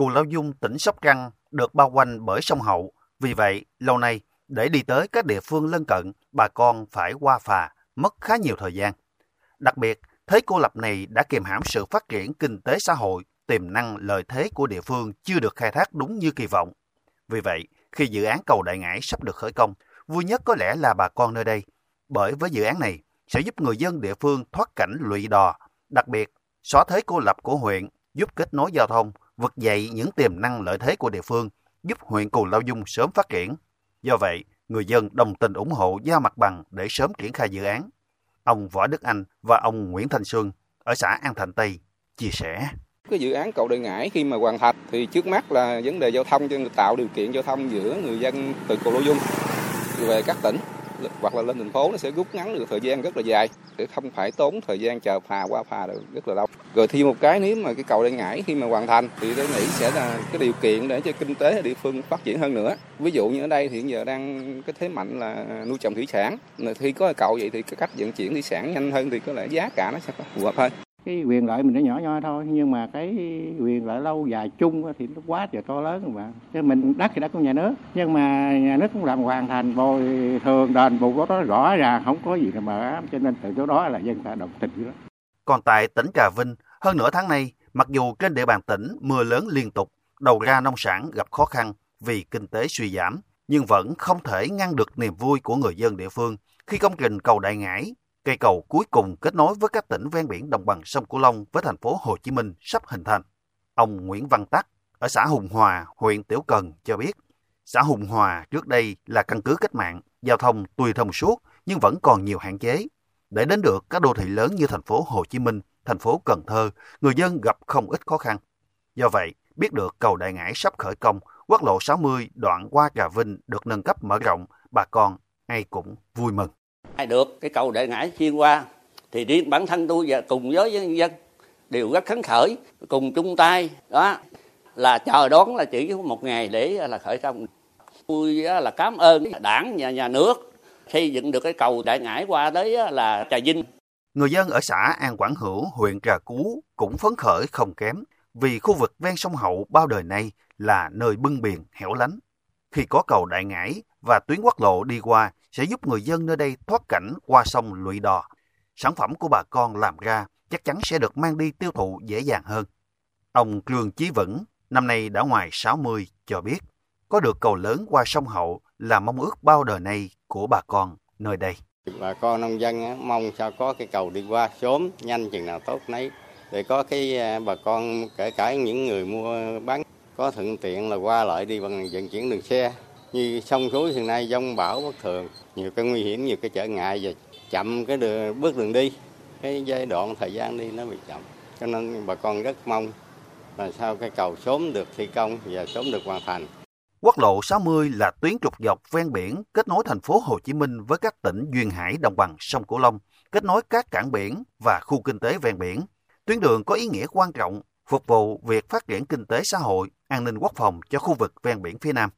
Cù Lao Dung, tỉnh Sóc Trăng được bao quanh bởi sông Hậu. Vì vậy, lâu nay, để đi tới các địa phương lân cận, bà con phải qua phà, mất khá nhiều thời gian. Đặc biệt, thế cô lập này đã kiềm hãm sự phát triển kinh tế xã hội, tiềm năng lợi thế của địa phương chưa được khai thác đúng như kỳ vọng. Vì vậy, khi dự án cầu Đại Ngãi sắp được khởi công, vui nhất có lẽ là bà con nơi đây. Bởi với dự án này, sẽ giúp người dân địa phương thoát cảnh lụy đò, đặc biệt xóa thế cô lập của huyện, giúp kết nối giao thông, vực dậy những tiềm năng lợi thế của địa phương, giúp huyện Cù Lao Dung sớm phát triển. Do vậy, người dân đồng tình ủng hộ giao mặt bằng để sớm triển khai dự án. Ông Võ Đức Anh và ông Nguyễn Thanh Xuân ở xã An thành Tây chia sẻ. Cái dự án cầu Đại Ngãi khi mà hoàn thành thì trước mắt là vấn đề giao thông cho tạo điều kiện giao thông giữa người dân từ Cù Lao Dung về các tỉnh hoặc là lên thành phố nó sẽ rút ngắn được thời gian rất là dài để không phải tốn thời gian chờ phà qua phà được rất là lâu. Rồi thêm một cái nếu mà cái cầu đang Ngãi khi mà hoàn thành thì tôi nghĩ sẽ là cái điều kiện để cho kinh tế địa phương phát triển hơn nữa. Ví dụ như ở đây thì hiện giờ đang cái thế mạnh là nuôi trồng thủy sản. Khi có cầu vậy thì cái cách vận chuyển thủy sản nhanh hơn thì có lẽ giá cả nó sẽ phù hợp hơn cái quyền lợi mình nó nhỏ nhoi thôi, nhưng mà cái quyền lợi lâu dài chung thì nó quá trời to lớn mà chứ mình đất thì đất của nhà nước, nhưng mà nhà nước cũng làm hoàn thành, bồi thường đền bù đó rõ ràng không có gì mà ám, cho nên từ chỗ đó là dân ta đồng tình đó. Còn tại tỉnh Trà Vinh, hơn nửa tháng nay, mặc dù trên địa bàn tỉnh mưa lớn liên tục, đầu ra nông sản gặp khó khăn vì kinh tế suy giảm, nhưng vẫn không thể ngăn được niềm vui của người dân địa phương khi công trình cầu Đại Ngãi Cây cầu cuối cùng kết nối với các tỉnh ven biển đồng bằng sông Cửu Long với thành phố Hồ Chí Minh sắp hình thành. Ông Nguyễn Văn Tắc ở xã Hùng Hòa, huyện Tiểu Cần cho biết, xã Hùng Hòa trước đây là căn cứ cách mạng, giao thông tuy thông suốt nhưng vẫn còn nhiều hạn chế. Để đến được các đô thị lớn như thành phố Hồ Chí Minh, thành phố Cần Thơ, người dân gặp không ít khó khăn. Do vậy, biết được cầu Đại Ngãi sắp khởi công, quốc lộ 60 đoạn qua Trà Vinh được nâng cấp mở rộng, bà con ai cũng vui mừng. Ai được cái cầu đại ngãi xuyên qua thì riêng bản thân tôi và cùng với nhân dân đều rất khấn khởi. Cùng chung tay đó là chờ đón là chỉ một ngày để là khởi công. Tôi là cảm ơn đảng nhà nhà nước xây dựng được cái cầu đại ngãi qua tới là trà vinh người dân ở xã an quảng hữu huyện trà cú cũng phấn khởi không kém vì khu vực ven sông hậu bao đời nay là nơi bưng biển hẻo lánh khi có cầu đại ngãi và tuyến quốc lộ đi qua sẽ giúp người dân nơi đây thoát cảnh qua sông lụy đò. Sản phẩm của bà con làm ra chắc chắn sẽ được mang đi tiêu thụ dễ dàng hơn. Ông Trương Chí Vững, năm nay đã ngoài 60, cho biết có được cầu lớn qua sông Hậu là mong ước bao đời nay của bà con nơi đây. Bà con nông dân mong sao có cái cầu đi qua sớm, nhanh chừng nào tốt nấy. Để có cái à, bà con kể cả những người mua bán có thuận tiện là qua lại đi bằng vận chuyển đường xe. Như sông suối hiện nay dông bão bất thường nhiều cái nguy hiểm nhiều cái trở ngại và chậm cái đường bước đường đi. Cái giai đoạn thời gian đi nó bị chậm cho nên bà con rất mong là sao cái cầu sớm được thi công và sớm được hoàn thành Quốc lộ 60 là tuyến trục dọc ven biển kết nối thành phố Hồ Chí Minh với các tỉnh duyên hải đồng bằng sông Cửu Long, kết nối các cảng biển và khu kinh tế ven biển. Tuyến đường có ý nghĩa quan trọng phục vụ việc phát triển kinh tế xã hội, an ninh quốc phòng cho khu vực ven biển phía Nam.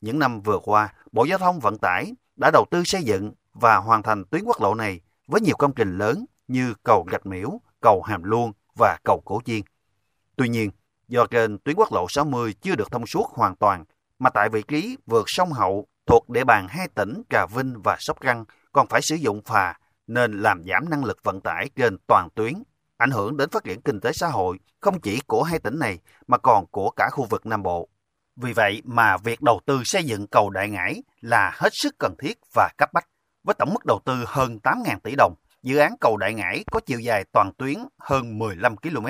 Những năm vừa qua, Bộ Giao thông Vận tải đã đầu tư xây dựng và hoàn thành tuyến quốc lộ này với nhiều công trình lớn như cầu Gạch Miễu, cầu Hàm Luông và cầu Cổ Chiên. Tuy nhiên, do trên tuyến quốc lộ 60 chưa được thông suốt hoàn toàn, mà tại vị trí vượt sông Hậu thuộc địa bàn hai tỉnh Trà Vinh và Sóc Trăng còn phải sử dụng phà nên làm giảm năng lực vận tải trên toàn tuyến, ảnh hưởng đến phát triển kinh tế xã hội không chỉ của hai tỉnh này mà còn của cả khu vực Nam Bộ. Vì vậy mà việc đầu tư xây dựng cầu Đại Ngãi là hết sức cần thiết và cấp bách. Với tổng mức đầu tư hơn 8.000 tỷ đồng, dự án cầu Đại Ngãi có chiều dài toàn tuyến hơn 15 km,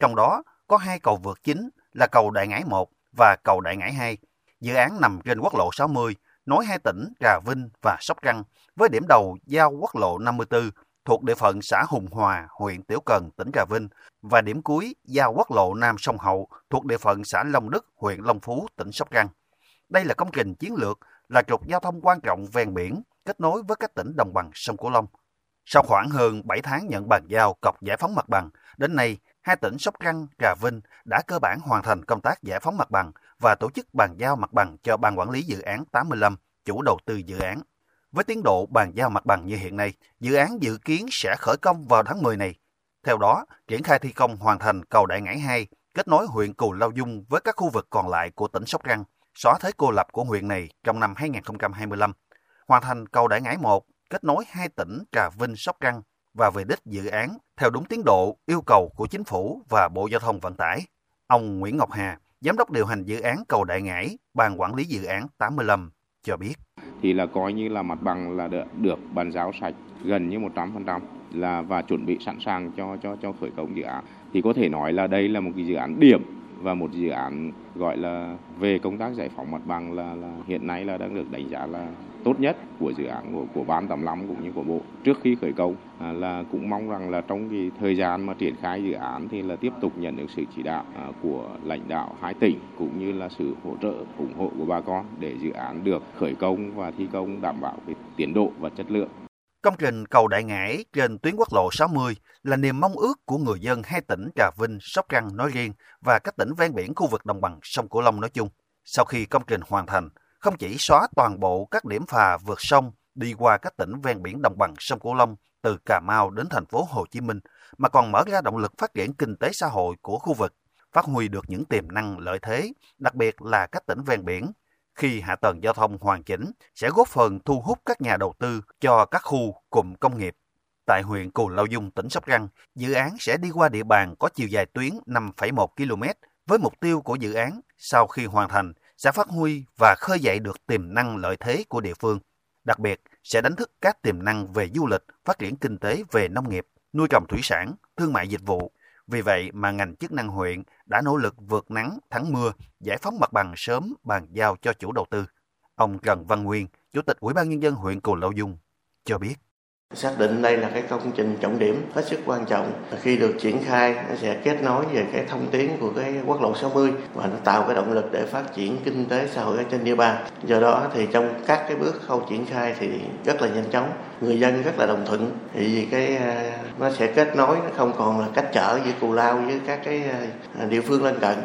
trong đó có hai cầu vượt chính là cầu Đại Ngãi 1 và cầu Đại Ngãi 2. Dự án nằm trên quốc lộ 60, nối hai tỉnh Trà Vinh và Sóc Trăng, với điểm đầu giao quốc lộ 54 thuộc địa phận xã Hùng Hòa, huyện Tiểu Cần, tỉnh Trà Vinh và điểm cuối giao quốc lộ Nam Sông Hậu thuộc địa phận xã Long Đức, huyện Long Phú, tỉnh Sóc Trăng. Đây là công trình chiến lược, là trục giao thông quan trọng ven biển, kết nối với các tỉnh đồng bằng sông Cửu Long. Sau khoảng hơn 7 tháng nhận bàn giao cọc giải phóng mặt bằng, đến nay hai tỉnh Sóc Trăng, Trà Vinh đã cơ bản hoàn thành công tác giải phóng mặt bằng và tổ chức bàn giao mặt bằng cho Ban Quản lý Dự án 85, chủ đầu tư dự án. Với tiến độ bàn giao mặt bằng như hiện nay, dự án dự kiến sẽ khởi công vào tháng 10 này. Theo đó, triển khai thi công hoàn thành cầu Đại Ngãi 2 kết nối huyện Cù Lao Dung với các khu vực còn lại của tỉnh Sóc Trăng, xóa thế cô lập của huyện này trong năm 2025, hoàn thành cầu Đại Ngãi 1 kết nối hai tỉnh Trà Vinh, Sóc Trăng và về đích dự án theo đúng tiến độ yêu cầu của chính phủ và Bộ Giao thông Vận tải. Ông Nguyễn Ngọc Hà, Giám đốc điều hành dự án cầu Đại Ngãi, Ban quản lý dự án 85 cho biết. Thì là coi như là mặt bằng là được, được bàn giao sạch gần như 100% là và chuẩn bị sẵn sàng cho cho cho khởi công dự án. Thì có thể nói là đây là một cái dự án điểm và một dự án gọi là về công tác giải phóng mặt bằng là, là hiện nay là đang được đánh giá là tốt nhất của dự án của của ban 85 cũng như của bộ trước khi khởi công à, là cũng mong rằng là trong cái thời gian mà triển khai dự án thì là tiếp tục nhận được sự chỉ đạo à, của lãnh đạo hai tỉnh cũng như là sự hỗ trợ ủng hộ của bà con để dự án được khởi công và thi công đảm bảo cái tiến độ và chất lượng. Công trình cầu Đại Ngãi trên tuyến quốc lộ 60 là niềm mong ước của người dân hai tỉnh Trà Vinh, Sóc Trăng nói riêng và các tỉnh ven biển khu vực đồng bằng sông Cửu Long nói chung. Sau khi công trình hoàn thành, không chỉ xóa toàn bộ các điểm phà vượt sông đi qua các tỉnh ven biển đồng bằng sông Cửu Long từ Cà Mau đến thành phố Hồ Chí Minh, mà còn mở ra động lực phát triển kinh tế xã hội của khu vực, phát huy được những tiềm năng lợi thế, đặc biệt là các tỉnh ven biển. Khi hạ tầng giao thông hoàn chỉnh, sẽ góp phần thu hút các nhà đầu tư cho các khu cụm công nghiệp. Tại huyện Cù Lao Dung, tỉnh Sóc Trăng, dự án sẽ đi qua địa bàn có chiều dài tuyến 5,1 km, với mục tiêu của dự án sau khi hoàn thành sẽ phát huy và khơi dậy được tiềm năng lợi thế của địa phương. Đặc biệt, sẽ đánh thức các tiềm năng về du lịch, phát triển kinh tế về nông nghiệp, nuôi trồng thủy sản, thương mại dịch vụ. Vì vậy mà ngành chức năng huyện đã nỗ lực vượt nắng, thắng mưa, giải phóng mặt bằng sớm bàn giao cho chủ đầu tư. Ông Trần Văn Nguyên, Chủ tịch Ủy ban Nhân dân huyện Cù Lao Dung, cho biết xác định đây là cái công trình trọng điểm hết sức quan trọng. Khi được triển khai, nó sẽ kết nối về cái thông tuyến của cái quốc lộ 60 và nó tạo cái động lực để phát triển kinh tế xã hội ở trên địa bàn. Do đó thì trong các cái bước khâu triển khai thì rất là nhanh chóng, người dân rất là đồng thuận. Thì cái à, nó sẽ kết nối, nó không còn là cách trở giữa cù lao với các cái à, à, địa phương lân cận.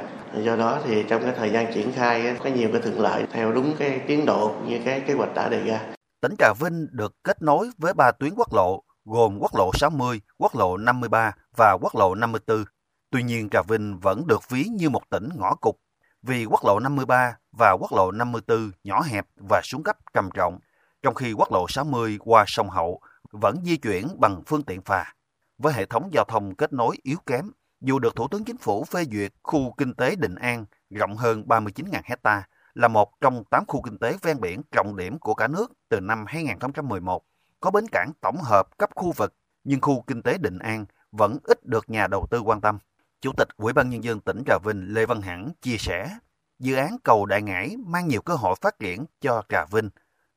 Do đó thì trong cái thời gian triển khai có nhiều cái thuận lợi theo đúng cái tiến độ như cái kế hoạch đã đề ra tỉnh Trà Vinh được kết nối với ba tuyến quốc lộ gồm quốc lộ 60, quốc lộ 53 và quốc lộ 54. Tuy nhiên Trà Vinh vẫn được ví như một tỉnh ngõ cụt vì quốc lộ 53 và quốc lộ 54 nhỏ hẹp và xuống cấp trầm trọng, trong khi quốc lộ 60 qua sông Hậu vẫn di chuyển bằng phương tiện phà. Với hệ thống giao thông kết nối yếu kém, dù được Thủ tướng Chính phủ phê duyệt khu kinh tế Định An rộng hơn 39.000 hecta là một trong 8 khu kinh tế ven biển trọng điểm của cả nước từ năm 2011, có bến cảng tổng hợp cấp khu vực, nhưng khu kinh tế Định An vẫn ít được nhà đầu tư quan tâm. Chủ tịch Ủy ban Nhân dân tỉnh Trà Vinh Lê Văn Hẳn chia sẻ, dự án cầu Đại Ngãi mang nhiều cơ hội phát triển cho Trà Vinh.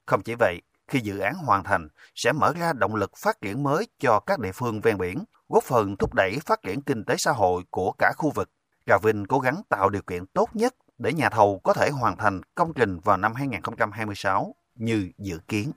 Không chỉ vậy, khi dự án hoàn thành sẽ mở ra động lực phát triển mới cho các địa phương ven biển, góp phần thúc đẩy phát triển kinh tế xã hội của cả khu vực. Trà Vinh cố gắng tạo điều kiện tốt nhất để nhà thầu có thể hoàn thành công trình vào năm 2026 như dự kiến.